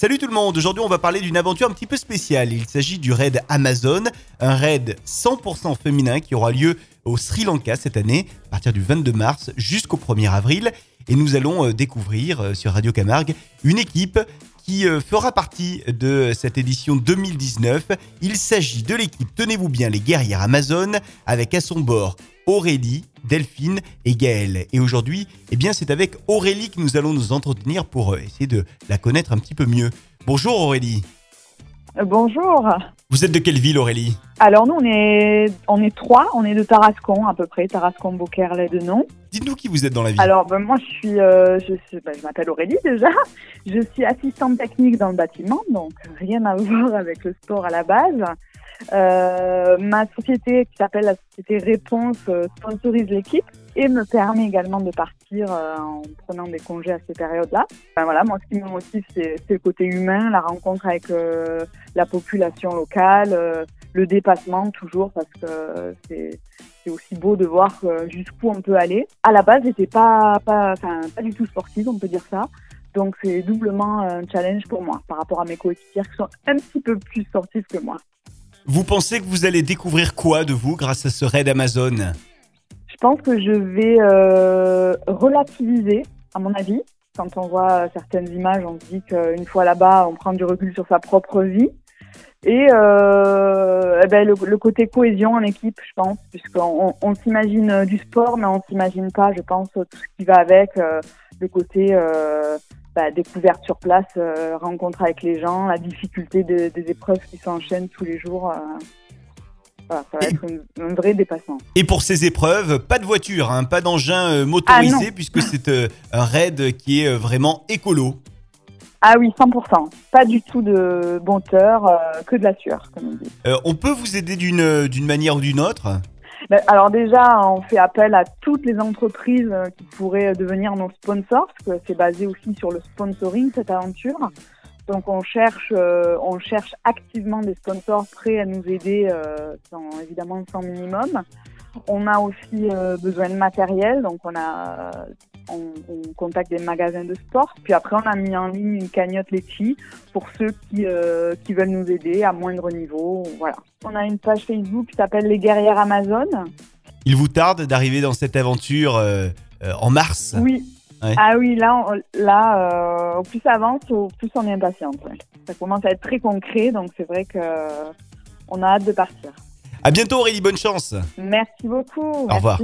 Salut tout le monde, aujourd'hui on va parler d'une aventure un petit peu spéciale. Il s'agit du raid Amazon, un raid 100% féminin qui aura lieu au Sri Lanka cette année, à partir du 22 mars jusqu'au 1er avril. Et nous allons euh, découvrir euh, sur Radio Camargue une équipe qui euh, fera partie de cette édition 2019. Il s'agit de l'équipe, tenez-vous bien, les guerrières Amazon, avec à son bord Aurélie, Delphine et Gaëlle. Et aujourd'hui, eh bien, c'est avec Aurélie que nous allons nous entretenir pour euh, essayer de la connaître un petit peu mieux. Bonjour Aurélie. Euh, Bonjour. Vous êtes de quelle ville Aurélie? Alors nous on est on est trois, on est de Tarascon à peu près, Tarascon Beaucaire de nom. Dites-nous qui vous êtes dans la vie. Alors ben, moi je suis euh, je, suis- ben, je m'appelle Aurélie déjà. Je suis assistante technique dans le bâtiment, donc rien à voir avec le sport à la base. Euh, ma société qui s'appelle la société Réponse euh, sponsorise l'équipe et me permet également de partir euh, en prenant des congés à ces périodes-là. Ben voilà, moi ce qui me motive c'est le côté humain, la rencontre avec euh, la population locale, euh, le dépassement toujours parce que c'est aussi beau de voir jusqu'où on peut aller. À la base, j'étais pas pas enfin pas du tout sportive, on peut dire ça. Donc c'est doublement un challenge pour moi par rapport à mes coéquipières qui sont un petit peu plus sportives que moi. Vous pensez que vous allez découvrir quoi de vous grâce à ce raid Amazon? Je pense que je vais euh, relativiser, à mon avis. Quand on voit certaines images, on se dit qu'une fois là-bas, on prend du recul sur sa propre vie. Et euh, eh ben, le, côté cohésion en équipe, je pense, puisqu'on on, on s'imagine euh, du sport, mais on s'imagine pas, je pense, tout ce qui va avec, euh, le côté euh, bah, découverte sur place, euh, rencontre avec les gens, la difficulté de- des épreuves qui s'enchaînent tous les jours. euh. voilà, ça va Et- être une- un vrai dépassement. Et pour ces épreuves, pas de voiture, hein, pas d'engin euh, motorisé, Ah, puisque c'est un raid qui est vraiment écolo. Ah oui, 100%. Pas du tout de bonteur, euh, que de la sueur, comme on dit. Euh, on peut vous aider d'une manière ou d'une autre? Alors déjà, on fait appel à toutes les entreprises euh, qui pourraient devenir nos sponsors, parce que c'est basé aussi sur le sponsoring, cette aventure. Donc on cherche, euh, on cherche activement des sponsors prêts à nous aider, euh, sans, évidemment sans minimum. On a aussi euh, besoin de matériel, donc on a, on, on contacte des magasins de sport. Puis après, on a mis en ligne une cagnotte Litchi pour ceux qui, euh, qui veulent nous aider à moindre niveau. Voilà. On a une page Facebook qui s'appelle Les Guerrières Amazon. Il vous tarde d'arriver dans cette aventure euh, euh, en mars? Oui. Ouais. Ah oui, là, on- là, au plus ça avance, au plus on est impatiente. ouais. Ça commence à être très concret, donc c'est vrai que on a hâte de partir. À bientôt Aurélie, bonne chance Merci beaucoup. Au revoir.